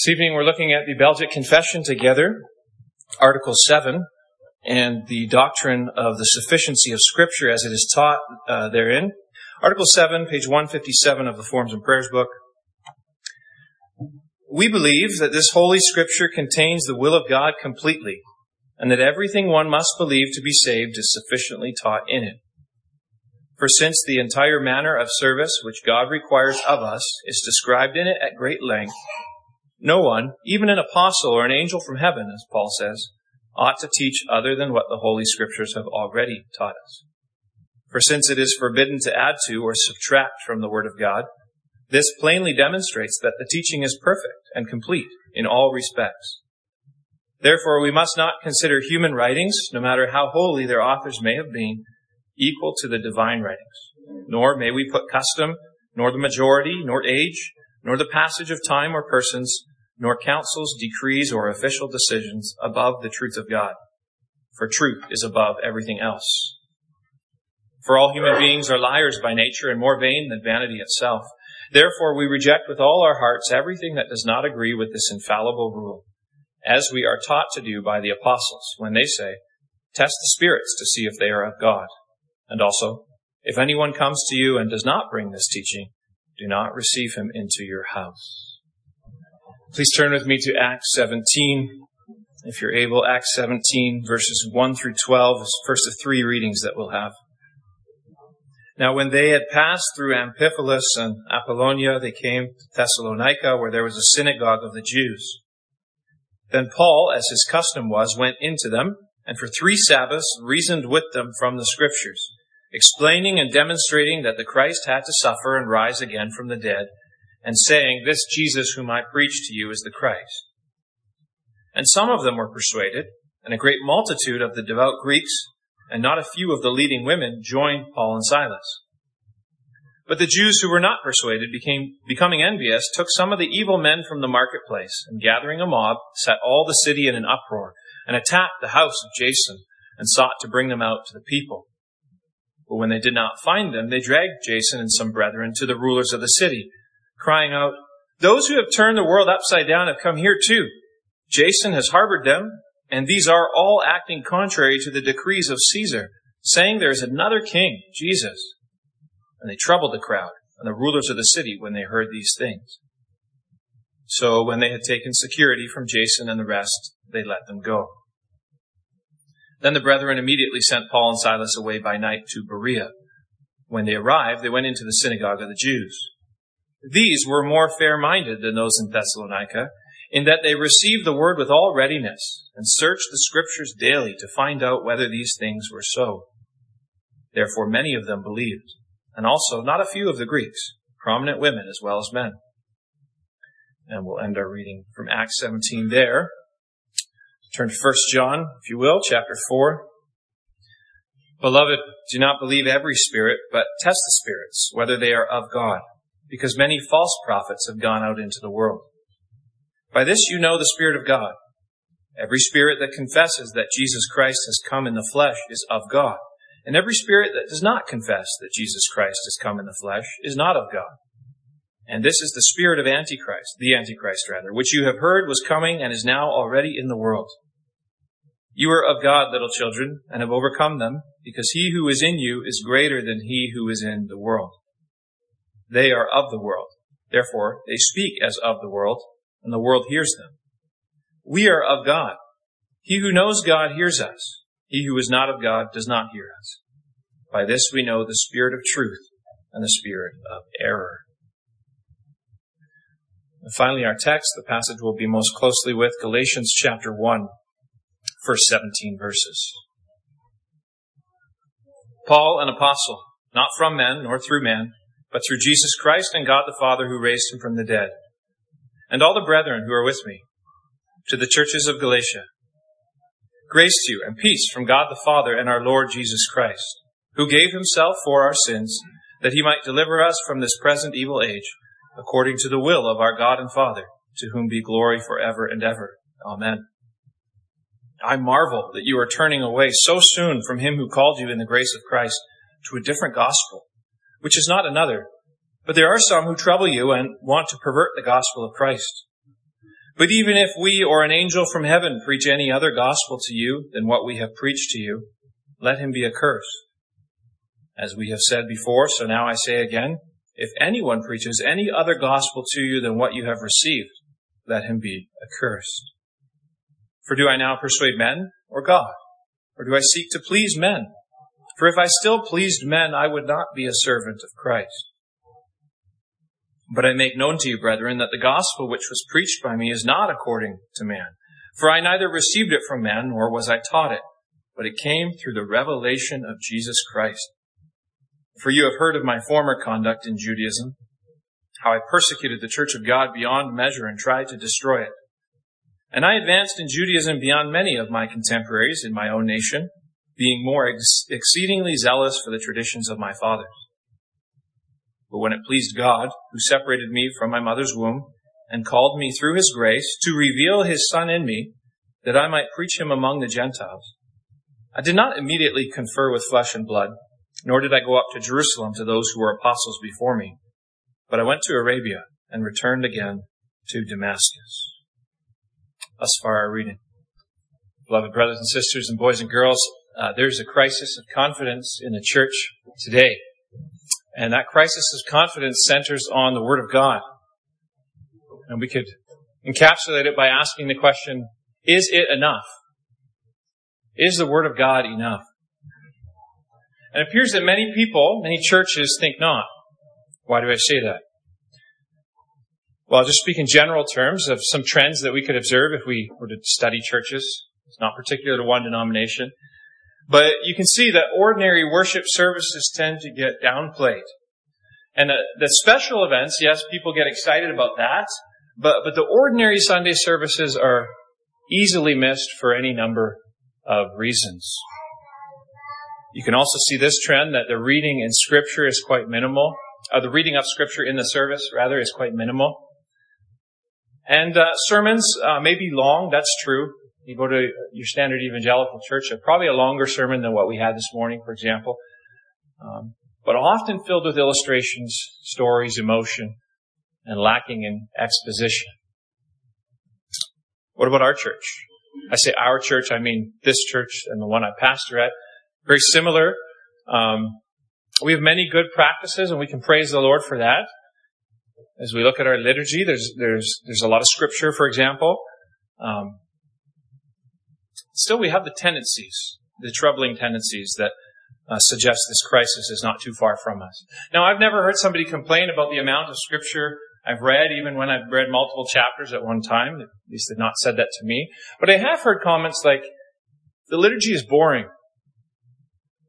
This evening we're looking at the Belgic Confession together, Article 7, and the doctrine of the sufficiency of Scripture as it is taught uh, therein. Article 7, page 157 of the Forms and Prayers book. We believe that this Holy Scripture contains the will of God completely, and that everything one must believe to be saved is sufficiently taught in it. For since the entire manner of service which God requires of us is described in it at great length, no one, even an apostle or an angel from heaven, as Paul says, ought to teach other than what the Holy Scriptures have already taught us. For since it is forbidden to add to or subtract from the Word of God, this plainly demonstrates that the teaching is perfect and complete in all respects. Therefore, we must not consider human writings, no matter how holy their authors may have been, equal to the divine writings. Nor may we put custom, nor the majority, nor age, nor the passage of time or persons, nor councils, decrees, or official decisions above the truth of God. For truth is above everything else. For all human beings are liars by nature and more vain than vanity itself. Therefore we reject with all our hearts everything that does not agree with this infallible rule, as we are taught to do by the apostles when they say, test the spirits to see if they are of God. And also, if anyone comes to you and does not bring this teaching, do not receive him into your house. Please turn with me to Acts 17. If you're able, Acts 17, verses 1 through 12 is first of three readings that we'll have. Now, when they had passed through Amphipolis and Apollonia, they came to Thessalonica, where there was a synagogue of the Jews. Then Paul, as his custom was, went into them, and for three Sabbaths reasoned with them from the Scriptures, explaining and demonstrating that the Christ had to suffer and rise again from the dead, and saying, This Jesus whom I preach to you is the Christ. And some of them were persuaded, and a great multitude of the devout Greeks, and not a few of the leading women, joined Paul and Silas. But the Jews who were not persuaded, became, becoming envious, took some of the evil men from the marketplace, and gathering a mob, set all the city in an uproar, and attacked the house of Jason, and sought to bring them out to the people. But when they did not find them, they dragged Jason and some brethren to the rulers of the city, crying out, Those who have turned the world upside down have come here too. Jason has harbored them, and these are all acting contrary to the decrees of Caesar, saying there is another king, Jesus. And they troubled the crowd and the rulers of the city when they heard these things. So when they had taken security from Jason and the rest, they let them go. Then the brethren immediately sent Paul and Silas away by night to Berea. When they arrived, they went into the synagogue of the Jews. These were more fair-minded than those in Thessalonica, in that they received the word with all readiness, and searched the scriptures daily to find out whether these things were so. Therefore many of them believed, and also not a few of the Greeks, prominent women as well as men. And we'll end our reading from Acts 17 there. Turn to 1 John, if you will, chapter 4. Beloved, do not believe every spirit, but test the spirits, whether they are of God because many false prophets have gone out into the world. By this you know the Spirit of God. Every spirit that confesses that Jesus Christ has come in the flesh is of God, and every spirit that does not confess that Jesus Christ has come in the flesh is not of God. And this is the spirit of Antichrist, the Antichrist rather, which you have heard was coming and is now already in the world. You are of God, little children, and have overcome them, because he who is in you is greater than he who is in the world. They are of the world. Therefore, they speak as of the world, and the world hears them. We are of God. He who knows God hears us. He who is not of God does not hear us. By this we know the spirit of truth and the spirit of error. And finally, our text, the passage we'll be most closely with Galatians chapter 1, first 17 verses. Paul, an apostle, not from men nor through man, but through Jesus Christ and God the Father who raised him from the dead. And all the brethren who are with me, to the churches of Galatia. Grace to you and peace from God the Father and our Lord Jesus Christ, who gave himself for our sins, that he might deliver us from this present evil age, according to the will of our God and Father, to whom be glory forever and ever. Amen. I marvel that you are turning away so soon from him who called you in the grace of Christ to a different gospel which is not another. But there are some who trouble you and want to pervert the gospel of Christ. But even if we or an angel from heaven preach any other gospel to you than what we have preached to you, let him be accursed. As we have said before, so now I say again, if anyone preaches any other gospel to you than what you have received, let him be accursed. For do I now persuade men or God? Or do I seek to please men? For if I still pleased men, I would not be a servant of Christ. But I make known to you, brethren, that the gospel which was preached by me is not according to man. For I neither received it from man, nor was I taught it, but it came through the revelation of Jesus Christ. For you have heard of my former conduct in Judaism, how I persecuted the church of God beyond measure and tried to destroy it. And I advanced in Judaism beyond many of my contemporaries in my own nation, being more ex- exceedingly zealous for the traditions of my fathers. But when it pleased God, who separated me from my mother's womb and called me through his grace to reveal his son in me, that I might preach him among the Gentiles, I did not immediately confer with flesh and blood, nor did I go up to Jerusalem to those who were apostles before me, but I went to Arabia and returned again to Damascus. Thus far our reading. Beloved brothers and sisters and boys and girls, uh, there's a crisis of confidence in the church today. And that crisis of confidence centers on the Word of God. And we could encapsulate it by asking the question, is it enough? Is the Word of God enough? And it appears that many people, many churches think not. Why do I say that? Well, I'll just speak in general terms of some trends that we could observe if we were to study churches. It's not particular to one denomination. But you can see that ordinary worship services tend to get downplayed. And the, the special events, yes, people get excited about that, but, but the ordinary Sunday services are easily missed for any number of reasons. You can also see this trend that the reading in scripture is quite minimal. Uh, the reading of scripture in the service, rather, is quite minimal. And uh, sermons uh, may be long, that's true. You go to your standard evangelical church, probably a longer sermon than what we had this morning, for example. Um, but often filled with illustrations, stories, emotion, and lacking in exposition. What about our church? I say our church, I mean this church and the one I pastor at. Very similar. Um, we have many good practices, and we can praise the Lord for that. As we look at our liturgy, there's there's there's a lot of scripture, for example. Um, still we have the tendencies, the troubling tendencies that uh, suggest this crisis is not too far from us. Now, I've never heard somebody complain about the amount of scripture I've read, even when I've read multiple chapters at one time. At least they've not said that to me. But I have heard comments like, the liturgy is boring.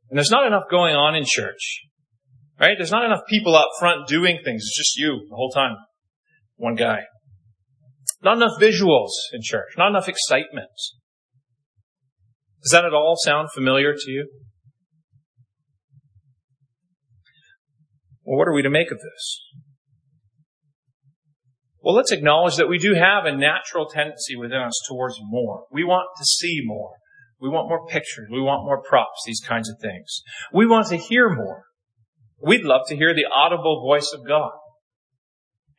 And there's not enough going on in church. Right? There's not enough people up front doing things. It's just you the whole time. One guy. Not enough visuals in church. Not enough excitement. Does that at all sound familiar to you? Well, what are we to make of this? Well, let's acknowledge that we do have a natural tendency within us towards more. We want to see more. We want more pictures. We want more props, these kinds of things. We want to hear more. We'd love to hear the audible voice of God.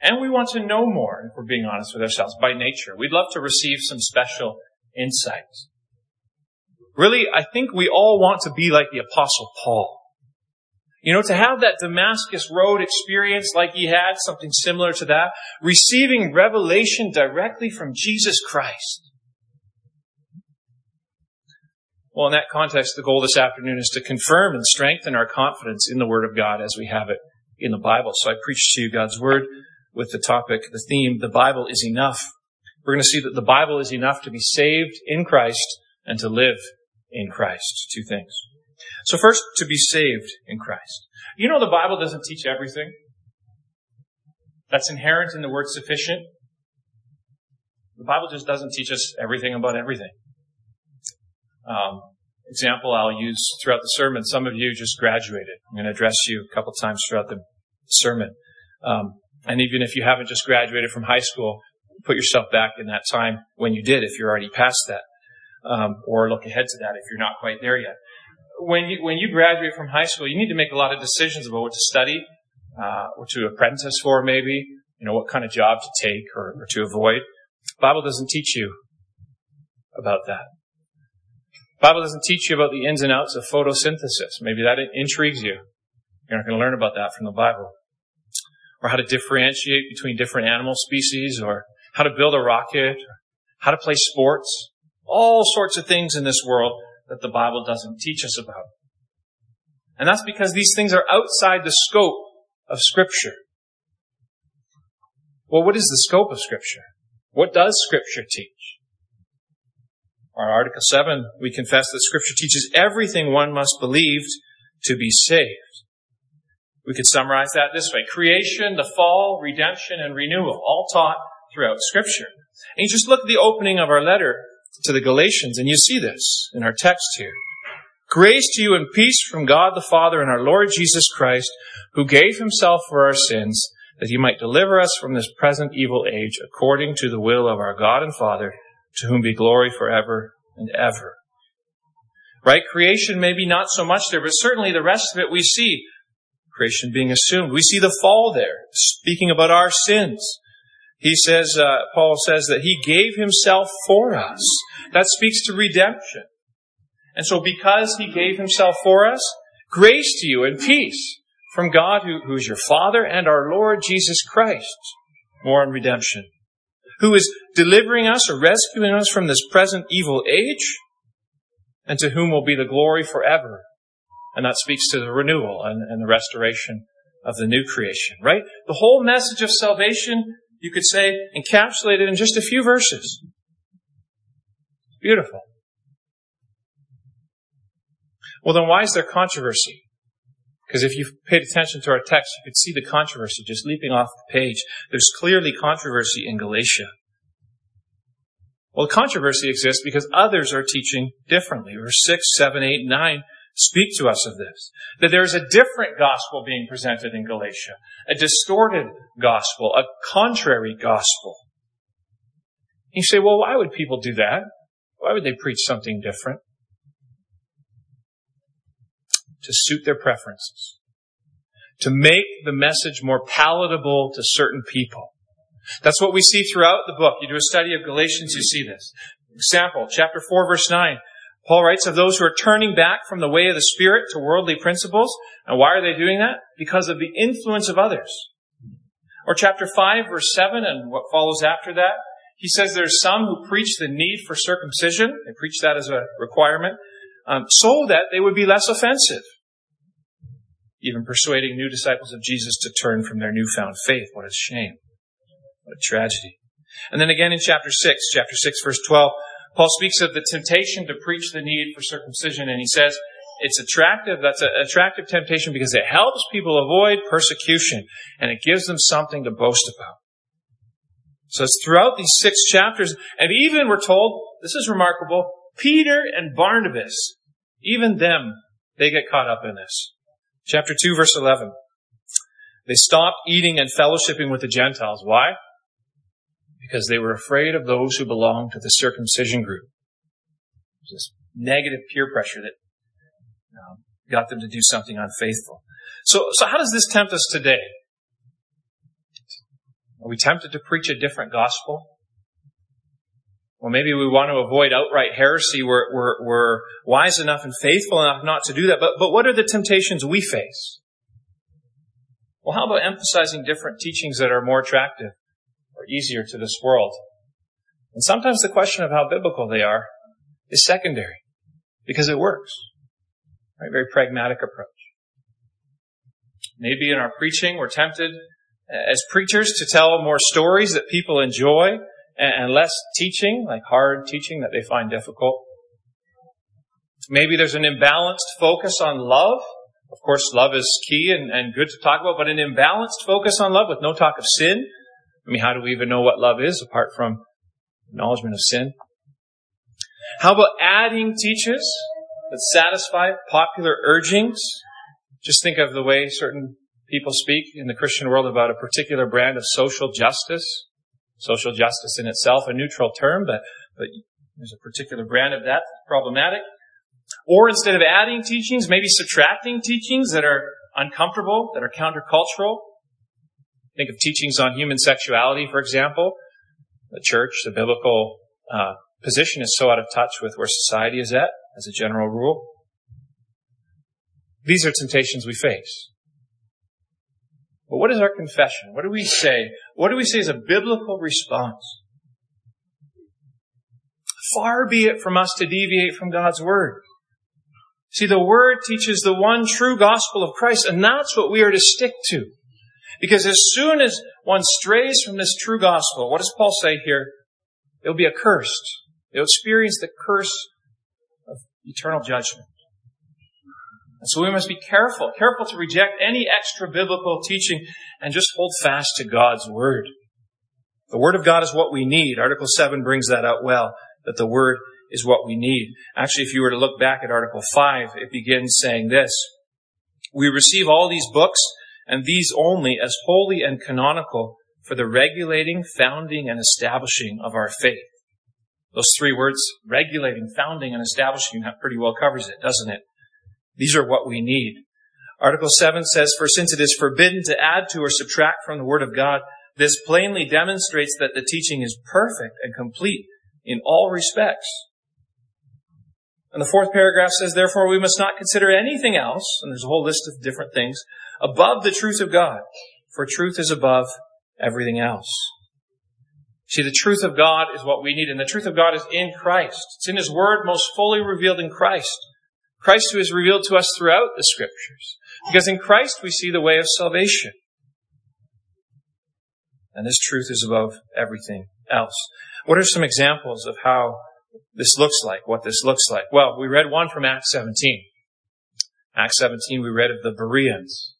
And we want to know more, if we're being honest with ourselves, by nature. We'd love to receive some special insights. Really, I think we all want to be like the apostle Paul. You know, to have that Damascus Road experience like he had, something similar to that, receiving revelation directly from Jesus Christ. Well, in that context, the goal this afternoon is to confirm and strengthen our confidence in the Word of God as we have it in the Bible. So I preach to you God's Word with the topic, the theme, the Bible is enough. We're going to see that the Bible is enough to be saved in Christ and to live in Christ. Two things. So first, to be saved in Christ. You know the Bible doesn't teach everything. That's inherent in the word sufficient. The Bible just doesn't teach us everything about everything. Um, example I'll use throughout the sermon. Some of you just graduated. I'm going to address you a couple times throughout the sermon. Um, and even if you haven't just graduated from high school, put yourself back in that time when you did, if you're already past that um, or look ahead to that if you're not quite there yet. When you when you graduate from high school, you need to make a lot of decisions about what to study, uh, or to apprentice for, maybe you know what kind of job to take or, or to avoid. The Bible doesn't teach you about that. The Bible doesn't teach you about the ins and outs of photosynthesis. Maybe that intrigues you. You're not going to learn about that from the Bible. Or how to differentiate between different animal species, or how to build a rocket, or how to play sports. All sorts of things in this world that the Bible doesn't teach us about. And that's because these things are outside the scope of Scripture. Well, what is the scope of Scripture? What does Scripture teach? Our Article 7, we confess that Scripture teaches everything one must believe to be saved. We could summarize that this way. Creation, the fall, redemption, and renewal, all taught throughout Scripture. And you just look at the opening of our letter to the Galatians, and you see this in our text here. Grace to you and peace from God the Father and our Lord Jesus Christ, who gave himself for our sins, that he might deliver us from this present evil age, according to the will of our God and Father, to whom be glory forever and ever. Right? Creation maybe not so much there, but certainly the rest of it we see. Creation being assumed. We see the fall there, speaking about our sins. He says, uh, Paul says that he gave himself for us. That speaks to redemption. And so because he gave himself for us, grace to you and peace from God who, who is your Father and our Lord Jesus Christ. More on redemption. Who is delivering us or rescuing us from this present evil age and to whom will be the glory forever. And that speaks to the renewal and, and the restoration of the new creation, right? The whole message of salvation you could say, encapsulated in just a few verses. Beautiful. Well, then why is there controversy? Because if you've paid attention to our text, you could see the controversy just leaping off the page. There's clearly controversy in Galatia. Well, controversy exists because others are teaching differently. Verse 6, 7, 8, 9 speak to us of this. That there's a different gospel being presented in Galatia, a distorted gospel, a contrary gospel. You say, well, why would people do that? Why would they preach something different? To suit their preferences. To make the message more palatable to certain people. That's what we see throughout the book. You do a study of Galatians, you see this. Example, chapter 4 verse 9. Paul writes of those who are turning back from the way of the Spirit to worldly principles. And why are they doing that? Because of the influence of others. Or chapter 5 verse 7 and what follows after that. He says there's some who preach the need for circumcision. They preach that as a requirement. Um, so that they would be less offensive. Even persuading new disciples of Jesus to turn from their newfound faith. What a shame. What a tragedy. And then again in chapter 6, chapter 6 verse 12, Paul speaks of the temptation to preach the need for circumcision, and he says it's attractive. That's an attractive temptation because it helps people avoid persecution and it gives them something to boast about. So it's throughout these six chapters, and even we're told, this is remarkable, Peter and Barnabas, even them, they get caught up in this. Chapter 2, verse 11. They stopped eating and fellowshipping with the Gentiles. Why? Because they were afraid of those who belonged to the circumcision group. This negative peer pressure that um, got them to do something unfaithful. So, so how does this tempt us today? Are we tempted to preach a different gospel? Well, maybe we want to avoid outright heresy. We're, we're, we're wise enough and faithful enough not to do that. But, but what are the temptations we face? Well, how about emphasizing different teachings that are more attractive? Or easier to this world. And sometimes the question of how biblical they are is secondary because it works. Right? Very pragmatic approach. Maybe in our preaching, we're tempted as preachers to tell more stories that people enjoy and less teaching, like hard teaching that they find difficult. Maybe there's an imbalanced focus on love. Of course, love is key and, and good to talk about, but an imbalanced focus on love with no talk of sin I mean, how do we even know what love is apart from acknowledgement of sin? How about adding teachers that satisfy popular urgings? Just think of the way certain people speak in the Christian world about a particular brand of social justice. Social justice in itself, a neutral term, but, but there's a particular brand of that that's problematic. Or instead of adding teachings, maybe subtracting teachings that are uncomfortable, that are countercultural. Think of teachings on human sexuality, for example. the church, the biblical uh, position is so out of touch with where society is at, as a general rule. These are temptations we face. But what is our confession? What do we say? What do we say as a biblical response? Far be it from us to deviate from God's Word. See, the Word teaches the one true gospel of Christ, and that's what we are to stick to. Because as soon as one strays from this true gospel, what does Paul say here? They'll be accursed. They'll experience the curse of eternal judgment. And so we must be careful, careful to reject any extra biblical teaching and just hold fast to God's Word. The Word of God is what we need. Article 7 brings that out well, that the Word is what we need. Actually, if you were to look back at Article 5, it begins saying this. We receive all these books and these only as holy and canonical for the regulating, founding, and establishing of our faith. Those three words, regulating, founding, and establishing, that pretty well covers it, doesn't it? These are what we need. Article 7 says, For since it is forbidden to add to or subtract from the Word of God, this plainly demonstrates that the teaching is perfect and complete in all respects. And the fourth paragraph says, Therefore we must not consider anything else, and there's a whole list of different things, above the truth of God, for truth is above everything else. See, the truth of God is what we need, and the truth of God is in Christ. It's in His Word most fully revealed in Christ. Christ who is revealed to us throughout the Scriptures. Because in Christ we see the way of salvation. And this truth is above everything else. What are some examples of how this looks like, what this looks like? Well, we read one from Acts 17. Acts 17, we read of the Bereans.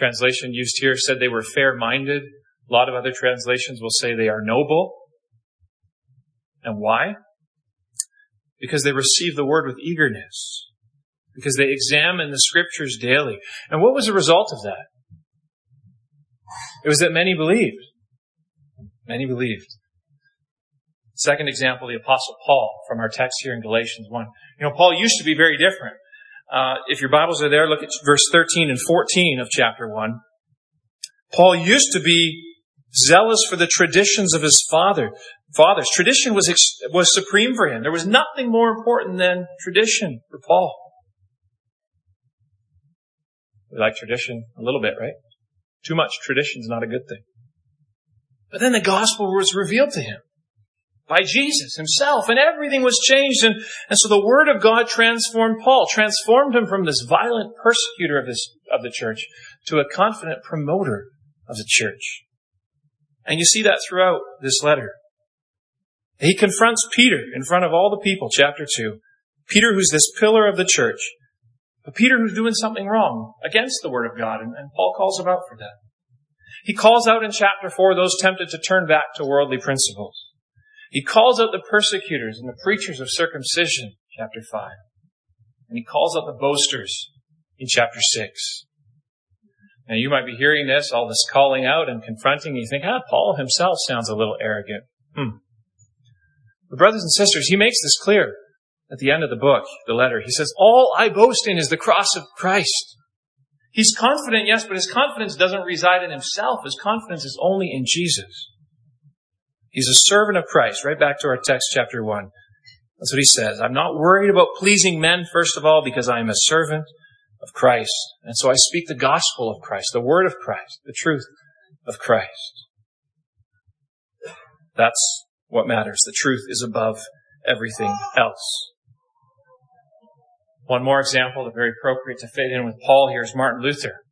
Translation used here said they were fair-minded. A lot of other translations will say they are noble. And why? Because they receive the word with eagerness. Because they examine the scriptures daily. And what was the result of that? It was that many believed. Many believed. Second example, the apostle Paul from our text here in Galatians 1. You know, Paul used to be very different. Uh, if your Bibles are there, look at verse 13 and 14 of chapter 1. Paul used to be zealous for the traditions of his father, fathers. Tradition was, was supreme for him. There was nothing more important than tradition for Paul. We like tradition a little bit, right? Too much tradition is not a good thing. But then the gospel was revealed to him by Jesus himself, and everything was changed. And, and so the word of God transformed Paul, transformed him from this violent persecutor of of the church to a confident promoter of the church. And you see that throughout this letter. He confronts Peter in front of all the people, chapter 2. Peter, who's this pillar of the church, but Peter who's doing something wrong against the word of God, and, and Paul calls him out for that. He calls out in chapter 4 those tempted to turn back to worldly principles. He calls out the persecutors and the preachers of circumcision, chapter 5. And he calls out the boasters in chapter 6. Now you might be hearing this, all this calling out and confronting, and you think, ah, Paul himself sounds a little arrogant. Hmm. But brothers and sisters, he makes this clear at the end of the book, the letter. He says, all I boast in is the cross of Christ. He's confident, yes, but his confidence doesn't reside in himself. His confidence is only in Jesus. He's a servant of Christ. Right back to our text, chapter 1. That's what he says. I'm not worried about pleasing men, first of all, because I am a servant of Christ. And so I speak the gospel of Christ, the word of Christ, the truth of Christ. That's what matters. The truth is above everything else. One more example, very appropriate to fit in with Paul here is Martin Luther.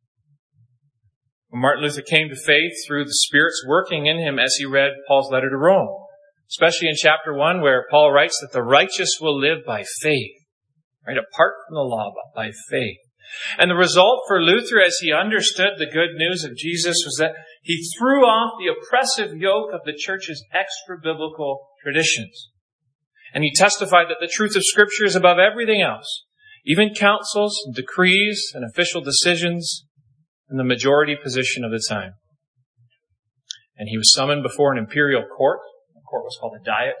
Martin Luther came to faith through the Spirit's working in him as he read Paul's letter to Rome, especially in chapter 1 where Paul writes that the righteous will live by faith, right? Apart from the law, but by faith. And the result for Luther as he understood the good news of Jesus was that he threw off the oppressive yoke of the church's extra biblical traditions. And he testified that the truth of scripture is above everything else, even councils, and decrees, and official decisions, in the majority position of the time. And he was summoned before an imperial court. The court was called a diet,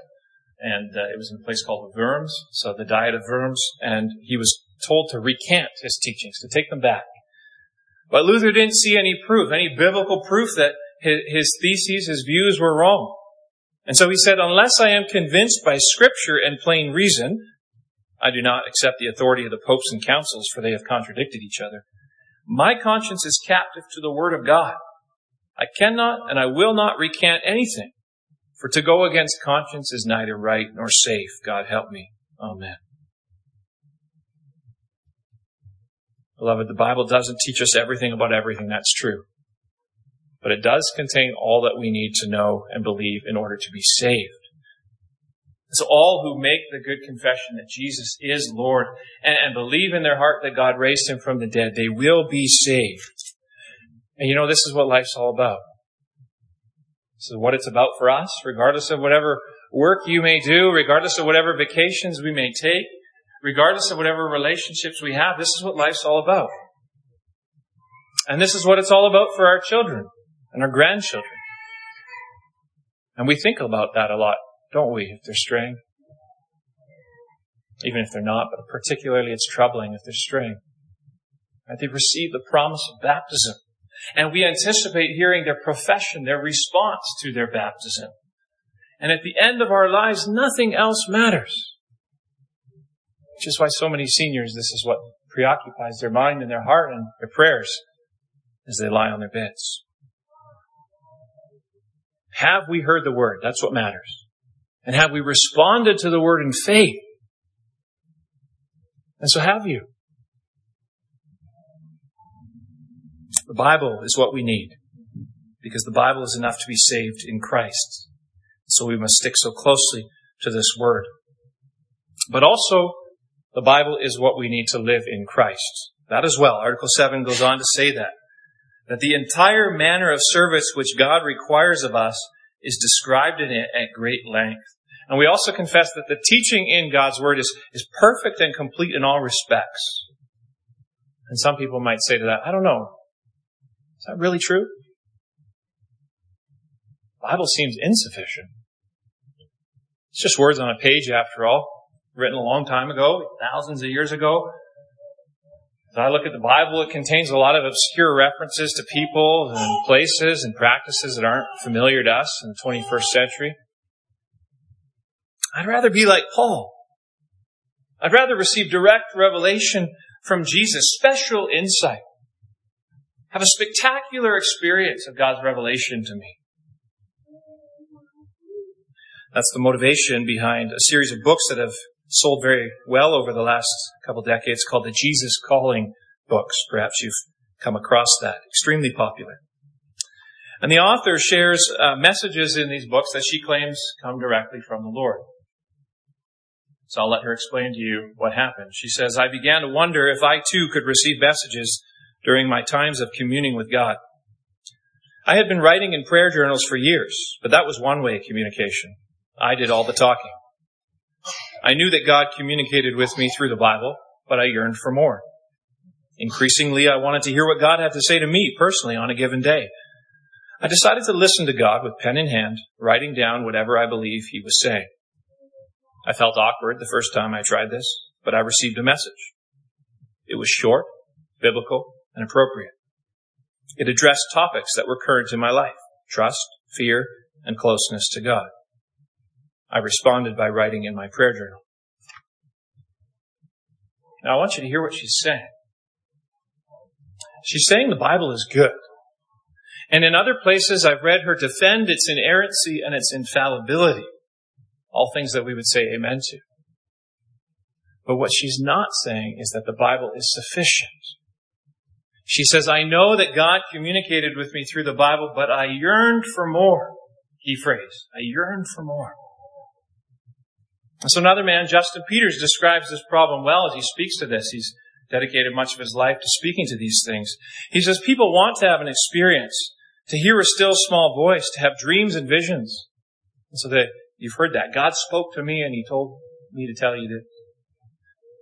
and uh, it was in a place called Worms, so the diet of Worms, and he was told to recant his teachings, to take them back. But Luther didn't see any proof, any biblical proof that his, his theses, his views were wrong. And so he said, unless I am convinced by scripture and plain reason, I do not accept the authority of the popes and councils, for they have contradicted each other. My conscience is captive to the word of God. I cannot and I will not recant anything, for to go against conscience is neither right nor safe. God help me. Amen. Beloved, the Bible doesn't teach us everything about everything. That's true but it does contain all that we need to know and believe in order to be saved. So all who make the good confession that Jesus is Lord and, and, believe in their heart that God raised him from the dead, they will be saved. And you know, this is what life's all about. This is what it's about for us, regardless of whatever work you may do, regardless of whatever vacations we may take, regardless of whatever relationships we have. This is what life's all about. And this is what it's all about for our children and our grandchildren. And we think about that a lot, don't we, if they're straying? Even if they're not, but particularly it's troubling if they're straying. And they receive the promise of baptism. And we anticipate hearing their profession, their response to their baptism. And at the end of our lives, nothing else matters. Which is why so many seniors, this is what preoccupies their mind and their heart and their prayers as they lie on their beds. Have we heard the word? That's what matters. And have we responded to the word in faith? And so have you. The Bible is what we need because the Bible is enough to be saved in Christ. So we must stick so closely to this word. But also, the Bible is what we need to live in Christ. That as well. Article 7 goes on to say that that the entire manner of service which God requires of us is described in it at great length. And we also confess that the teaching in God's Word is, is perfect and complete in all respects. And some people might say to that, I don't know. Is that really true? The Bible seems insufficient. It's just words on a page after all, written a long time ago, thousands of years ago. As I look at the Bible, it contains a lot of obscure references to people and places and practices that aren't familiar to us in the 21st century. I'd rather be like Paul. I'd rather receive direct revelation from Jesus, special insight. Have a spectacular experience of God's revelation to me. That's the motivation behind a series of books that have sold very well over the last couple decades called the Jesus Calling books. Perhaps you've come across that. Extremely popular. And the author shares uh, messages in these books that she claims come directly from the Lord. So I'll let her explain to you what happened. She says, I began to wonder if I too could receive messages during my times of communing with God. I had been writing in prayer journals for years, but that was one way of communication. I did all the talking. I knew that God communicated with me through the Bible, but I yearned for more. Increasingly, I wanted to hear what God had to say to me personally on a given day. I decided to listen to God with pen in hand, writing down whatever I believe He was saying. I felt awkward the first time I tried this, but I received a message. It was short, biblical, and appropriate. It addressed topics that were current in my life trust, fear, and closeness to God. I responded by writing in my prayer journal. Now I want you to hear what she's saying. She's saying the Bible is good. And in other places, I've read her defend its inerrancy and its infallibility. All things that we would say amen to. But what she's not saying is that the Bible is sufficient. She says, I know that God communicated with me through the Bible, but I yearned for more. Key phrase. I yearned for more. And so another man, Justin Peters, describes this problem well as he speaks to this. He's dedicated much of his life to speaking to these things. He says people want to have an experience, to hear a still small voice, to have dreams and visions. And so that you've heard that. God spoke to me and he told me to tell you this.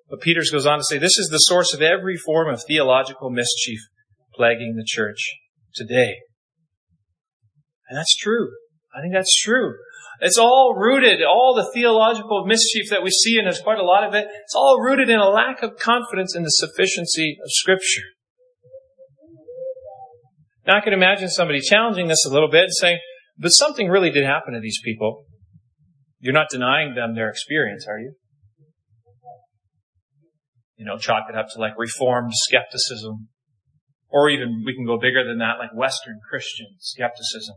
But Peters goes on to say, this is the source of every form of theological mischief plaguing the church today. And that's true. I think that's true. It's all rooted, all the theological mischief that we see, and there's quite a lot of it, it's all rooted in a lack of confidence in the sufficiency of Scripture. Now I can imagine somebody challenging this a little bit and saying, but something really did happen to these people. You're not denying them their experience, are you? You know, chalk it up to like reformed skepticism. Or even we can go bigger than that, like Western Christian skepticism.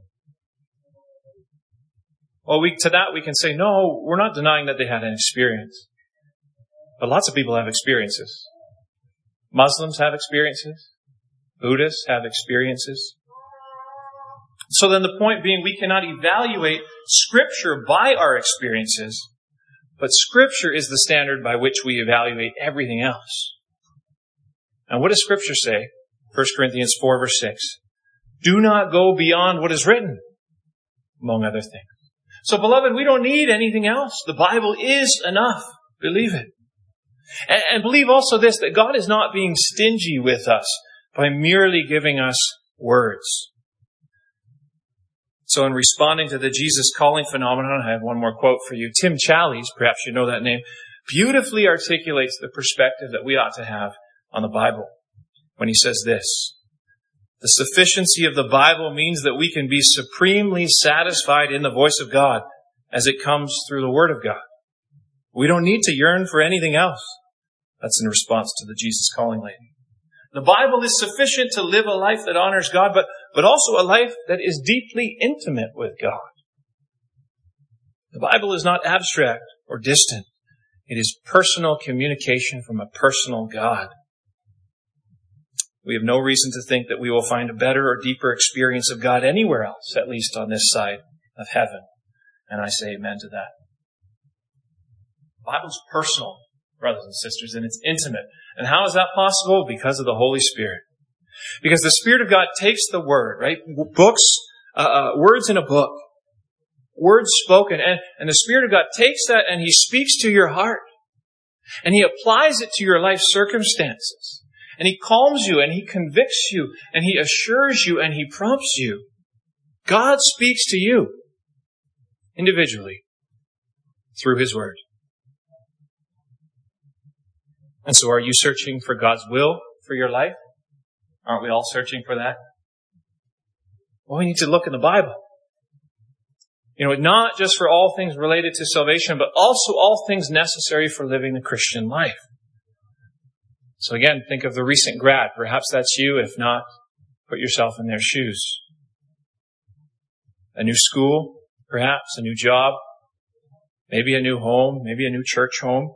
Well, we, to that we can say, no, we're not denying that they had an experience. But lots of people have experiences. Muslims have experiences. Buddhists have experiences. So then the point being, we cannot evaluate Scripture by our experiences, but Scripture is the standard by which we evaluate everything else. And what does Scripture say? 1 Corinthians 4 verse 6. Do not go beyond what is written, among other things. So beloved, we don't need anything else. The Bible is enough. Believe it. And, and believe also this, that God is not being stingy with us by merely giving us words. So in responding to the Jesus calling phenomenon, I have one more quote for you. Tim Challies, perhaps you know that name, beautifully articulates the perspective that we ought to have on the Bible when he says this. The sufficiency of the Bible means that we can be supremely satisfied in the voice of God as it comes through the Word of God. We don't need to yearn for anything else. That's in response to the Jesus calling lady. The Bible is sufficient to live a life that honors God, but, but also a life that is deeply intimate with God. The Bible is not abstract or distant. It is personal communication from a personal God. We have no reason to think that we will find a better or deeper experience of God anywhere else, at least on this side of heaven. And I say amen to that. The Bible's personal brothers and sisters, and it's intimate. And how is that possible? Because of the Holy Spirit. Because the Spirit of God takes the Word, right? Books, uh, uh, words in a book, words spoken, and, and the Spirit of God takes that and He speaks to your heart. And He applies it to your life circumstances. And He calms you and He convicts you and He assures you and He prompts you. God speaks to you individually through His Word. And so are you searching for God's will for your life? Aren't we all searching for that? Well, we need to look in the Bible. You know, not just for all things related to salvation, but also all things necessary for living the Christian life. So again, think of the recent grad. Perhaps that's you. If not, put yourself in their shoes. A new school, perhaps a new job, maybe a new home, maybe a new church home.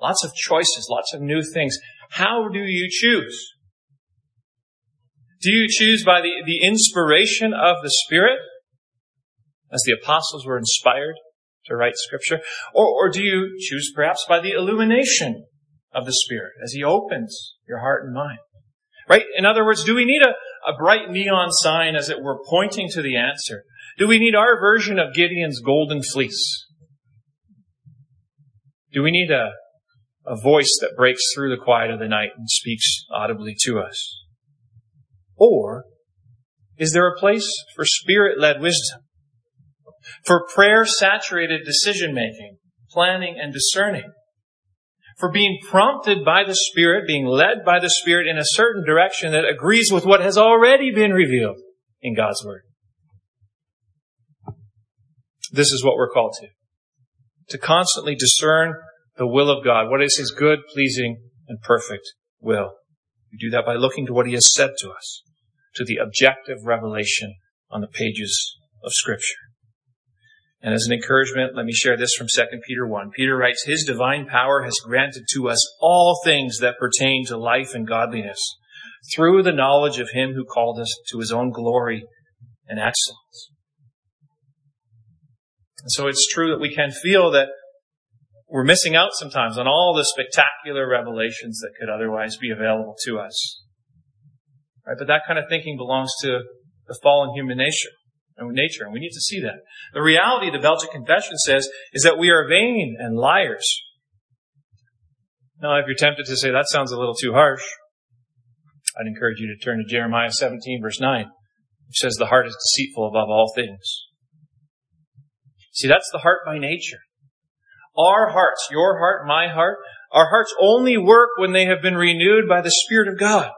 Lots of choices, lots of new things. How do you choose? Do you choose by the, the inspiration of the Spirit, as the apostles were inspired to write Scripture? Or, or do you choose perhaps by the illumination of the Spirit, as He opens your heart and mind? Right? In other words, do we need a, a bright neon sign, as it were, pointing to the answer? Do we need our version of Gideon's golden fleece? Do we need a, a voice that breaks through the quiet of the night and speaks audibly to us? Or is there a place for spirit led wisdom? For prayer saturated decision making, planning and discerning? For being prompted by the Spirit, being led by the Spirit in a certain direction that agrees with what has already been revealed in God's Word? This is what we're called to. To constantly discern the will of God. What is His good, pleasing, and perfect will? We do that by looking to what He has said to us, to the objective revelation on the pages of Scripture. And as an encouragement, let me share this from 2 Peter 1. Peter writes, His divine power has granted to us all things that pertain to life and godliness through the knowledge of Him who called us to His own glory and excellence. And so it's true that we can feel that we're missing out sometimes on all the spectacular revelations that could otherwise be available to us. Right? But that kind of thinking belongs to the fallen human nature and nature, and we need to see that. The reality, the Belgic Confession says, is that we are vain and liars. Now, if you're tempted to say that sounds a little too harsh, I'd encourage you to turn to Jeremiah 17 verse 9, which says the heart is deceitful above all things. See, that's the heart by nature. Our hearts, your heart, my heart, our hearts only work when they have been renewed by the Spirit of God.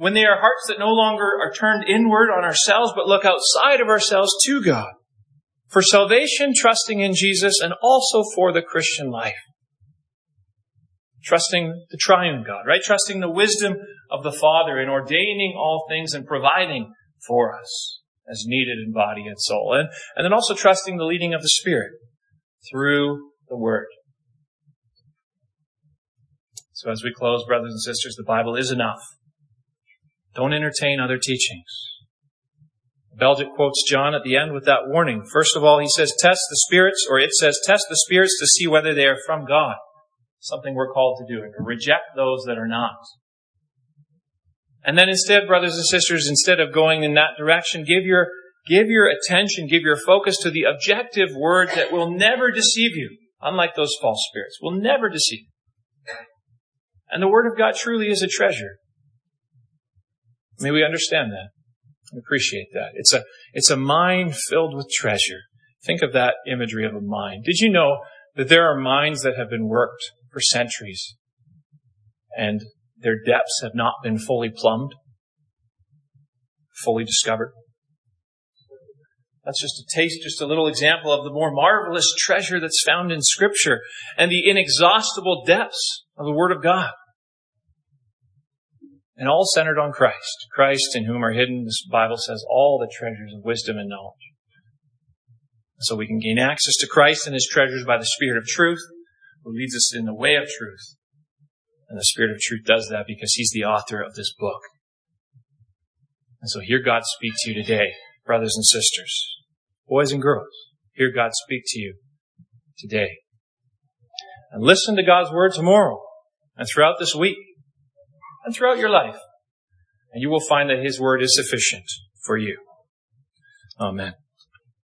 When they are hearts that no longer are turned inward on ourselves, but look outside of ourselves to God. for salvation, trusting in Jesus, and also for the Christian life. Trusting the triune God, right? Trusting the wisdom of the Father in ordaining all things and providing for us as needed in body and soul. And, and then also trusting the leading of the Spirit through the Word. So as we close, brothers and sisters, the Bible is enough. Don't entertain other teachings. Belgic quotes John at the end with that warning. First of all, he says, test the spirits, or it says, test the spirits to see whether they are from God. Something we're called to do, and to reject those that are not. And then instead, brothers and sisters, instead of going in that direction, give your, give your attention, give your focus to the objective word that will never deceive you, unlike those false spirits, will never deceive you. And the word of God truly is a treasure. May we understand that. We Appreciate that. It's a, it's a mine filled with treasure. Think of that imagery of a mine. Did you know that there are mines that have been worked for centuries and their depths have not been fully plumbed, fully discovered? That's just a taste, just a little example of the more marvelous treasure that's found in scripture and the inexhaustible depths of the Word of God and all centered on Christ. Christ in whom are hidden, this Bible says, all the treasures of wisdom and knowledge. So we can gain access to Christ and his treasures by the Spirit of truth, who leads us in the way of truth. And the Spirit of truth does that because he's the author of this book. And so hear God speak to you today, brothers and sisters, boys and girls. Hear God speak to you today. And listen to God's word tomorrow and throughout this week and throughout your life. And you will find that His Word is sufficient for you. Amen.